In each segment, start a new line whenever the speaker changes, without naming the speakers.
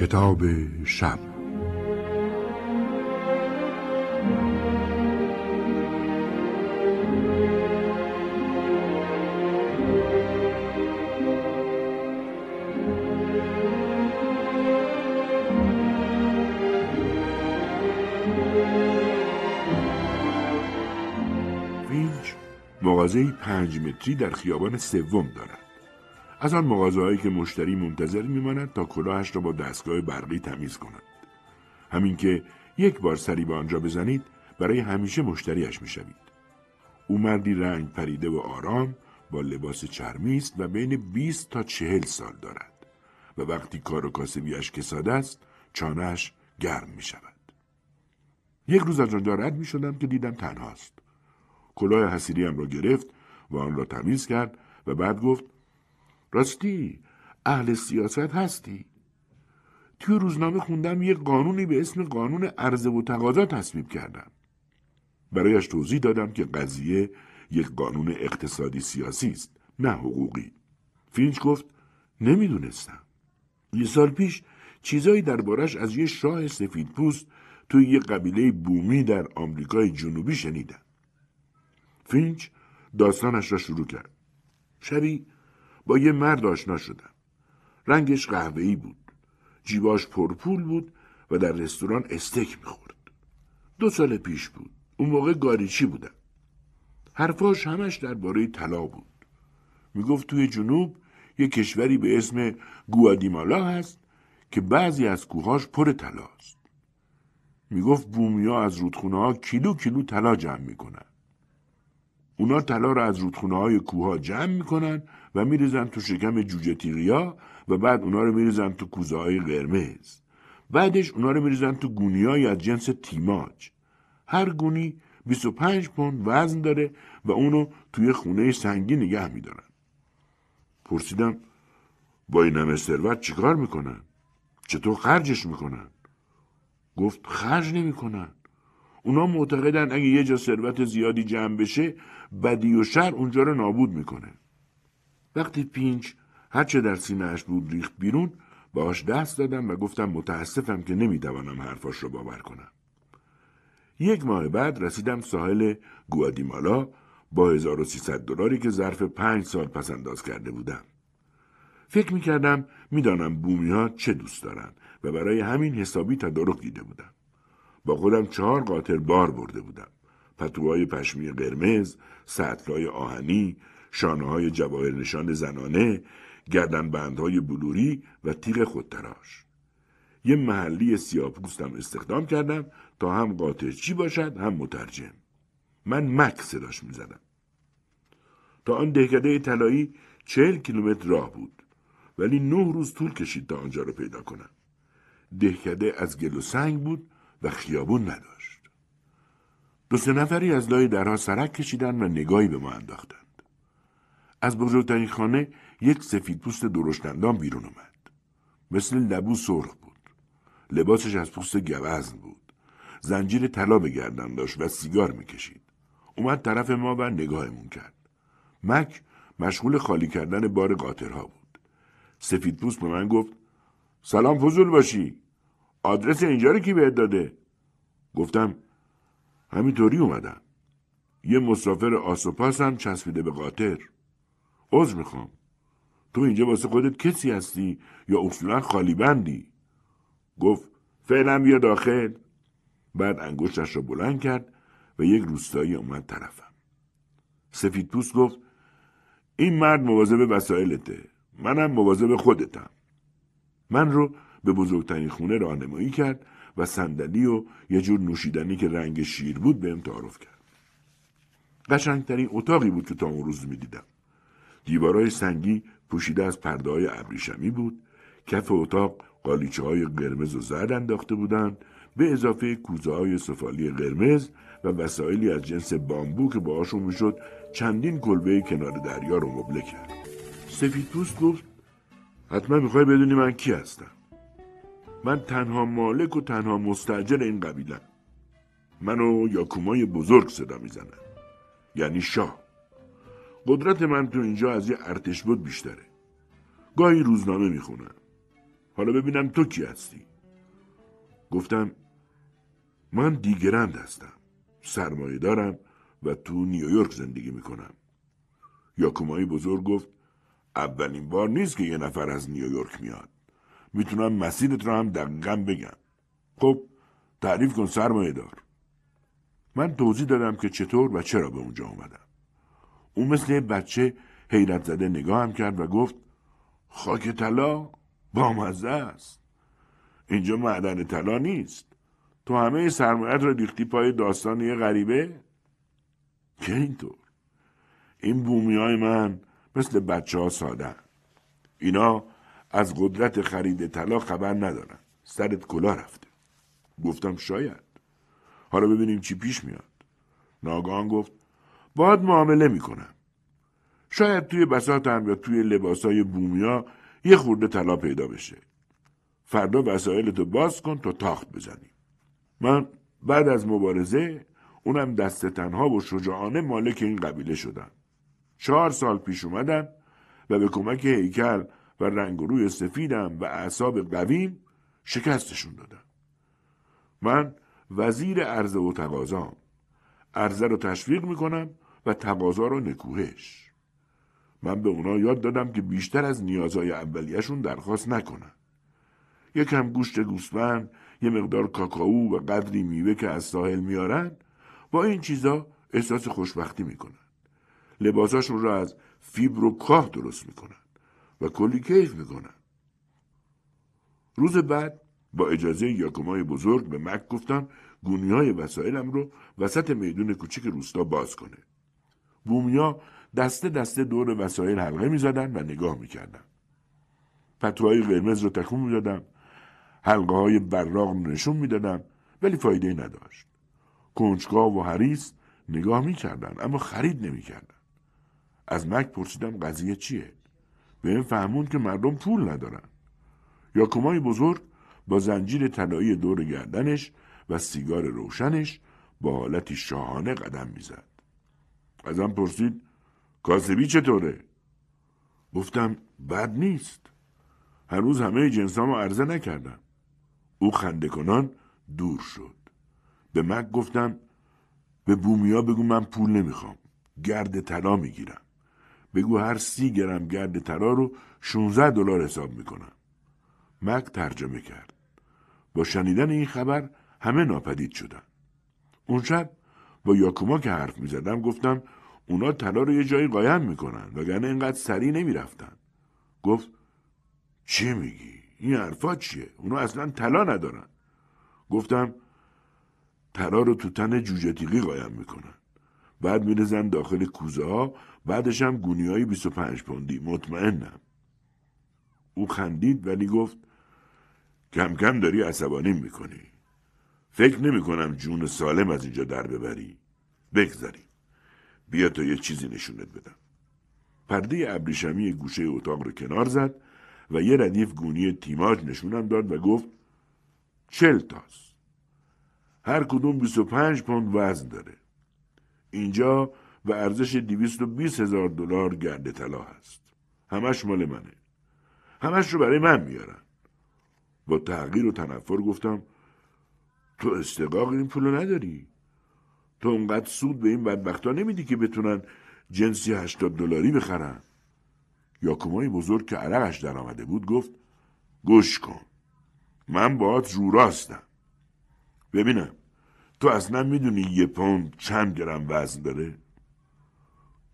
کتاب شب وینچ مغازه پنج متری در خیابان سوم دارد. از آن مغازه که مشتری منتظر میماند تا کلاهش را با دستگاه برقی تمیز کند. همین که یک بار سری به آنجا بزنید برای همیشه مشتریش می‌شوید. او مردی رنگ پریده و آرام با لباس چرمی است و بین 20 تا چهل سال دارد و وقتی کار و کاسبیش کساد است چانهش گرم می شود. یک روز از آنجا رد می شدم که دیدم تنهاست. کلاه حسیریم را گرفت و آن را تمیز کرد و بعد گفت راستی اهل سیاست هستی؟ توی روزنامه خوندم یه قانونی به اسم قانون عرضه و تقاضا تصویب کردم. برایش توضیح دادم که قضیه یک قانون اقتصادی سیاسی است نه حقوقی. فینچ گفت نمی‌دونستم. یه سال پیش چیزایی دربارش از یه شاه سفید پوست توی یه قبیله بومی در آمریکای جنوبی شنیدم. فینچ داستانش را شروع کرد. شبی با یه مرد آشنا شدم. رنگش قهوه‌ای بود. جیباش پرپول بود و در رستوران استیک می‌خورد. دو سال پیش بود. اون موقع گاریچی بودم. حرفاش همش درباره طلا بود. می‌گفت توی جنوب یه کشوری به اسم گوادیمالا هست که بعضی از کوهاش پر طلاست. می‌گفت بومیا از رودخونه ها کیلو کیلو طلا جمع می‌کنن. اونا طلا را از رودخونه های کوه جمع می‌کنن و میریزن تو شکم جوجه تیغیا و بعد اونا رو میریزن تو کوزه های قرمز. بعدش اونا رو میریزن تو گونی از جنس تیماج. هر گونی 25 پوند وزن داره و اونو توی خونه سنگی نگه میدارن. پرسیدم با این همه ثروت چیکار می‌کنن؟ چطور خرجش می‌کنن؟ گفت خرج نمی‌کنن. اونا معتقدن اگه یه جا ثروت زیادی جمع بشه بدی و شر اونجا رو نابود می‌کنه. وقتی پینچ هرچه در سینهاش بود ریخت بیرون باش دست دادم و گفتم متاسفم که نمی‌توانم حرفاش رو باور کنم. یک ماه بعد رسیدم ساحل گوادیمالا با 1300 دلاری که ظرف پنج سال پس انداز کرده بودم. فکر می‌کردم می‌دانم بومی ها چه دوست دارن و برای همین حسابی تدارک دیده بودم. با خودم چهار قاطر بار برده بودم. پتوهای پشمی قرمز، سطلای آهنی، شانه های جواهر نشان زنانه، گردن بندهای بلوری و تیغ خودتراش. یه محلی سیاپوستم استخدام کردم تا هم قاطرچی باشد هم مترجم. من مک صداش می‌زدم. تا آن دهکده طلایی چهل کیلومتر راه بود ولی نه روز طول کشید تا آنجا رو پیدا کنم. دهکده از گل و سنگ بود و خیابون نداشت. دو سه نفری از لای درها سرک کشیدن و نگاهی به ما انداختند. از بزرگترین خانه یک سفید پوست درشتندان بیرون اومد. مثل لبو سرخ بود. لباسش از پوست گوزن بود. زنجیر طلا به گردن داشت و سیگار می‌کشید. اومد طرف ما و نگاهمون کرد. مک مشغول خالی کردن بار قاطرها بود. سفید پوست به من گفت سلام فضول باشی. آدرس اینجا رو کی بهت داده؟ گفتم همینطوری اومدم. یه مسافر آسوپاس هم چسبیده به قاطر. عذر می‌خوام. تو اینجا واسه خودت کسی هستی یا اصولا خالی بندی؟ گفت فعلا بیا داخل. بعد انگشتش را بلند کرد و یک روستایی اومد طرفم. سفید پوست گفت این مرد مواظب وسایلته. منم مواظب خودتم. من رو به بزرگترین خونه راهنمایی کرد و صندلی و یه جور نوشیدنی که رنگ شیر بود بهم تعارف کرد. قشنگترین اتاقی بود که تا اون روز می‌دیدم. دیوارای سنگی پوشیده از پرده های ابریشمی بود. کف اتاق قالیچه های قرمز و زرد انداخته بودند به اضافه کوزه های سفالی قرمز و وسایلی از جنس بامبو که باهاشون می‌شد چندین کلبه کنار دریا رو مبله کرد. سفید پوست گفت حتما می‌خوای بدونی من کی هستم. من تنها مالک و تنها مستجر این قبیلم. منو یاکومای بزرگ صدا می‌زنن. یعنی شاه. قدرت من تو اینجا از یه ارتش بود بیشتره. گاهی روزنامه می‌خونم. حالا ببینم تو کی هستی گفتم من دیگرند هستم سرمایه دارم و تو نیویورک زندگی می‌کنم یاکومایی بزرگ گفت اولین بار نیست که یه نفر از نیویورک میاد می‌تونم مسیرت رو هم دقیقا بگم. خب تعریف کن سرمایه دار. من توضیح دادم که چطور و چرا به اونجا اومدم. اون مثل بچه حیرت زده نگاه هم کرد و گفت خاک طلا بامزه است. اینجا معدن طلا نیست. تو همه سرمایت رو ریختی پای داستان یه غریبه؟ که اینطور؟ این بومی های من مثل بچه ها ساده اینا از قدرت خرید طلا خبر ندارن سرت کلا رفته. گفتم شاید. حالا ببینیم چی پیش میاد. ناگان گفت باید معامله می‌کنم. شاید توی بساتم یا توی لباسای بومیا یه خورده طلا پیدا بشه. فردا وسایلتو باز کن تا تاخت بزنیم. من بعد از مبارزه اونم دست تنها و شجاعانه مالک این قبیله شدم. چهار سال پیش اومدم و به کمک هیکل و رنگ روی سفیدم و اعصاب قویم شکستشون دادم. من وزیر عرضه و تقاضام عرضه رو تشویق می‌کنم و تقاضا رو نکوهش. من به اونا یاد دادم که بیشتر از نیازهای اولیهشون درخواست نکنن. یکم گوشت گوسفند یه مقدار کاکائو و قدری میوه که از ساحل میارن با این چیزا احساس خوشبختی می‌کنن. لباساشون رو از فیبر و کاه درست می‌کنن. و کلی کیف می‌کنن روز بعد با اجازه یاکومای بزرگ به مک گفتم گونی های وسایلم رو وسط میدون کوچیک روستا باز کنه. بومیا دسته دسته دور وسایل حلقه می‌زدن و نگاه می‌کردن. پتوهای قرمز رو تکون می‌دادم. حلقه های براغ نشون می‌دادم ولی فایده نداشت. کنجکاو و حریس نگاه می‌کردن اما خرید نمی‌کردن. از مک پرسیدم قضیه چیه؟ به فهمون که مردم پول ندارن. یاکومای بزرگ با زنجیر طلایی دور گردنش و سیگار روشنش با حالتی شاهانه قدم می‌زد. ازم پرسید کاسبی چطوره؟ گفتم بد نیست. هر روز همه جنسامو عرضه نکردم. او خنده کنان دور شد. به مک گفتم به بومیا بگو من پول نمی‌خوام. گرد طلا می‌گیرم. بگو هر سی گرم گرد طلا رو 16 دلار حساب می‌کنم. مک ترجمه کرد. با شنیدن این خبر همه ناپدید شدن. اون شب با یاکوما که حرف می‌زدم گفتم اونا طلا رو یه جایی قایم می‌کنن وگرنه اینقدر سریع نمی‌رفتن. گفت چی میگی؟ این حرفا چیه؟ اونا اصلا طلا ندارن. گفتم طلا رو تو تن جوجه تیغی قایم می‌کنن. بعد میرزن داخل کوزه ها بعدش هم گونی های 25 پوندی مطمئنم. او خندید ولی گفت کم کم داری عصبانی می‌کنی. فکر نمی کنم جون سالم از اینجا در ببری. بگذاریم. بیا تا یه چیزی نشونت بدم. پرده ابریشمی گوشه اتاق رو کنار زد و یه ردیف گونی تیماج نشونم داد و گفت چل تاست. هر کدوم 25 پوند وزن داره. اینجا به ارزش 220 هزار دلار گرد طلا هست. همش مال منه. همش رو برای من میارن. با تغییر و تنفر گفتم تو استقاق این پولو نداری تو اونقدر سود به این بدبختا نمیدی که بتونن جنسی هشتاد دلاری بخرن یاکومای بزرگ که عرقش در آمده بود گفت گوش کن من باهات رو راستم ببینم تو اصلا می‌دونی یه پوند چند گرم وزن داره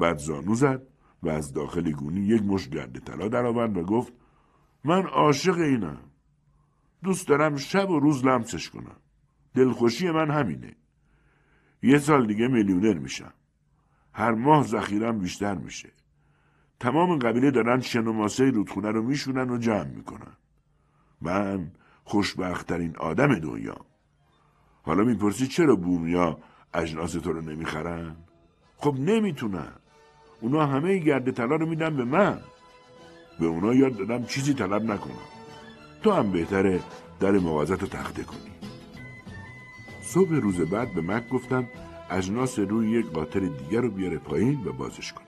بعد زانو زد و از داخل گونی یک مش گرد طلا درآورد و گفت من عاشق اینم. دوست دارم شب و روز لمسش کنم. دلخوشی من همینه. یه سال دیگه میلیونر میشم. هر ماه ذخیرم بیشتر میشه. تمام قبیله دارن شن و ماسه رودخونه رو میشونن و جمع می‌کنن. من خوشبختترین آدم دنیا. حالا می‌پرسی چرا بومیا اجناس تو رو نمی‌خرن؟ خب نمی‌تونن. اونا همه گرد طلا رو میدن به من به اونا یاد دادم چیزی طلب نکنم تو هم بهتره در موازت رو تخته کنی صبح روز بعد به مک گفتم اجناس روی یک قاطر دیگر رو بیاره پایین و بازش کنه.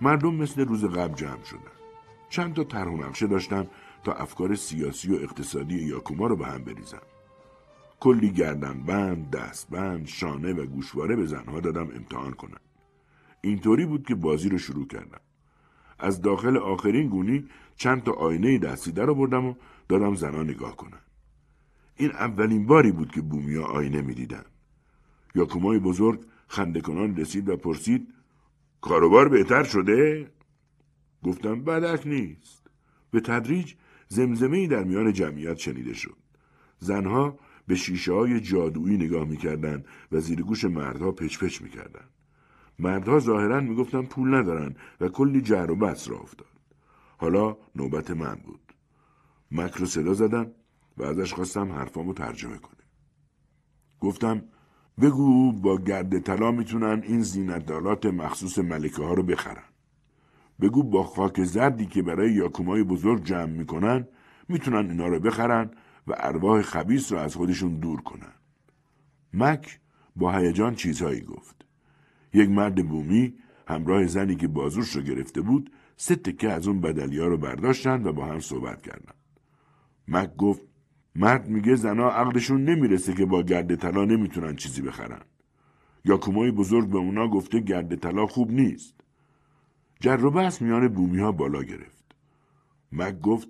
مردم مثل روز قبل جمع شدن. چند تا طرح نقشه داشتم تا افکار سیاسی و اقتصادی یاکوما رو به هم بریزم. کلی گردنبند، دستبند، شانه و گوشواره به زنها دادم امتحان کنم. اینطوری بود که بازی رو شروع کردم. از داخل آخرین گونی چند تا آینه دستی در بردم و دادم زنها نگاه کنن. این اولین باری بود که بومیا آینه می‌دیدن. یاکومای بزرگ خنده کنان رسید و پرسید کاروبار بهتر شده؟ گفتم بدک نیست. به تدریج زمزمه در میان جمعیت شنیده شد. زنها به شیشه های جادویی نگاه می‌کردند و زیر گوش مردها پچ پچ می‌کردند. مردها ظاهرا می‌گفتن پول ندارن و کلی جر و بس را افتاد. حالا نوبت من بود. مک رو صدا زدم و ازش خواستم حرفامو ترجمه کنه. گفتم بگو با گرد طلا می‌تونن این زینتدارات مخصوص ملکه ها رو بخرن. بگو با خاک زردی که برای یاکومای بزرگ جمع می‌کنن می‌تونن اینا رو بخرن و ارواح خبیس رو از خودشون دور کنن. مک با هیجان چیزهایی گفت. یک مرد بومی همراه زنی که بازوش رو گرفته بود سه تکه از اون بدلیا رو برداشتن و با هم صحبت کردن. مک گفت مرد میگه زنا عقلشون نمی‌رسه که با گرد طلا نمی‌تونن چیزی بخرن. یاکومای بزرگ به اونا گفته گرد طلا خوب نیست. جر و بحث میان بومی ها بالا گرفت. مک گفت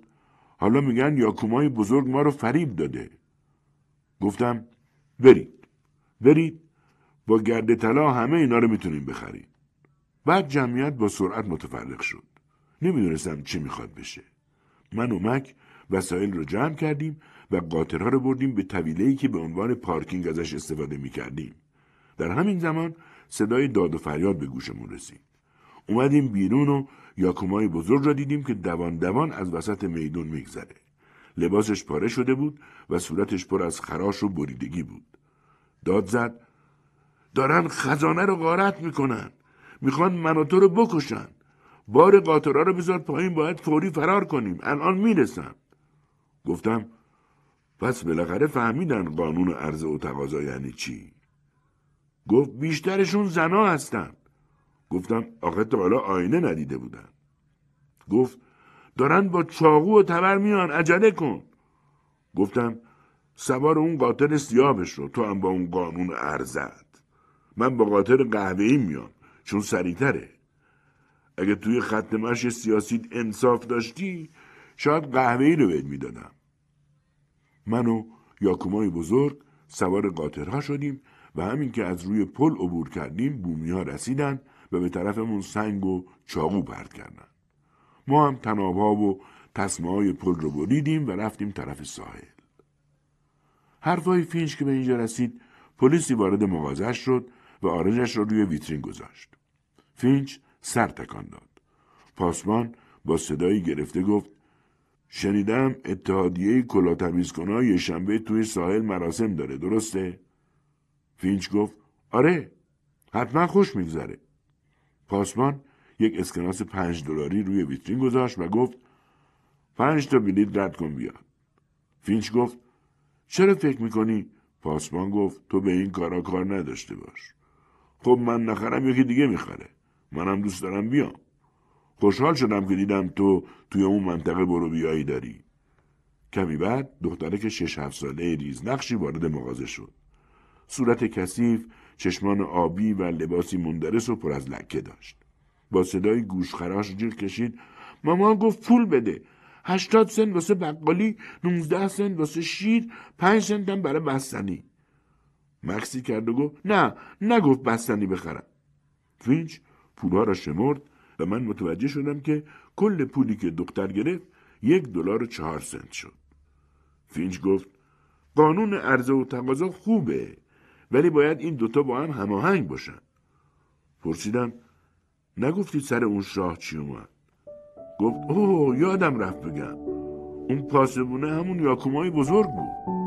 حالا میگن یاکومای بزرگ ما رو فریب داده. گفتم برید. برید. با گرد طلا همه اینا رو می‌تونیم بخرید. بعد جمعیت با سرعت متفرق شد. نمی‌دونستم چی می‌خواد بشه. من و مک وسایل رو جمع کردیم و قاطرها رو بردیم به طویله‌ای که به عنوان پارکینگ ازش استفاده می‌کردیم. در همین زمان صدای داد و فریاد به گوشمون رسید. اومدیم بیرون و یاکومای بزرگ را دیدیم که دوان دوان از وسط میدون میگذره. لباسش پاره شده بود و صورتش پر از خراش و بریدگی بود. داد زد دارن خزانه رو غارت می‌کنن. می‌خوان من و تو رو بکشن. بار قاطرها رو بذار پایین باید فوری فرار کنیم. الان می‌رسم. گفتم پس بالاخره فهمیدن قانون عرضه و تقاضا یعنی چی؟ گفت بیشترشون زنا هستن. گفتم آخه تا حالا آینه ندیده بودن. گفت دارن با چاقو و تبر میان عجله کن. گفتم سوار اون قاطر سیابش رو تو هم با اون قانون ارزد. من با قاطر قهوه‌ای میام چون سریعتره. اگه توی خط مش سیاسی انصاف داشتی شاید قهوه‌ای رو بهت می‌دادم. من و یاکومای بزرگ سوار قاطرها شدیم و همین که از روی پل عبور کردیم بومی ها رسیدن و به طرفمون سنگ و چاقو پرد کردن. ما هم تنابها و تصمه های پل رو بریدیم و رفتیم طرف ساحل. حرفای فینچ که به اینجا رسید پلیسی وارد مغازش شد و آرژش را روی ویترین گذاشت. فینچ سر تکان داد. پاسمان با صدایی گرفته گفت شنیدم اتحادیه کلا تمیز یه شنبه توی ساحل مراسم داره درسته؟ فینچ گفت آره حتما خوش میگذره. پاسمان یک اسکناس پنج دلاری روی ویترین گذاشت و گفت پنج تا بلیط رد کن بیا. فینچ گفت چرا فکر می‌کنی؟ پاسمان گفت تو به این کارا کار نداشته باش. خب من نخرم یکی دیگه می‌خره. منم دوست دارم بیام. خوشحال شدم که دیدم تو توی اون منطقه برو بیایی داری. کمی بعد دختره که شش هفت ساله ریز نقشی وارد مغازه شد. صورت کثیف، چشمان آبی و لباسی مندرس و پر از لکه داشت. با صدای گوشخراش جیغ کشید مامان گفت پول بده. هشتاد سن واسه بقالی، نوزده سن واسه شیر، پنج سنتم برای بستنی. مکثی کرد و گفت نه نگفت بستنی بخرم. فینچ پولها را شمرد و من متوجه شدم که کل پولی که دختر گرفت یک دلار و چهار سنت شد. فینچ گفت قانون عرضه و تقاضا خوبه ولی باید این دوتا با هم هماهنگ باشن. پرسیدم نگفتید سر اون شاه چی اومد؟ گفت اوه یادم رفت بگم اون پاسبونه همون یاکومای بزرگ بود.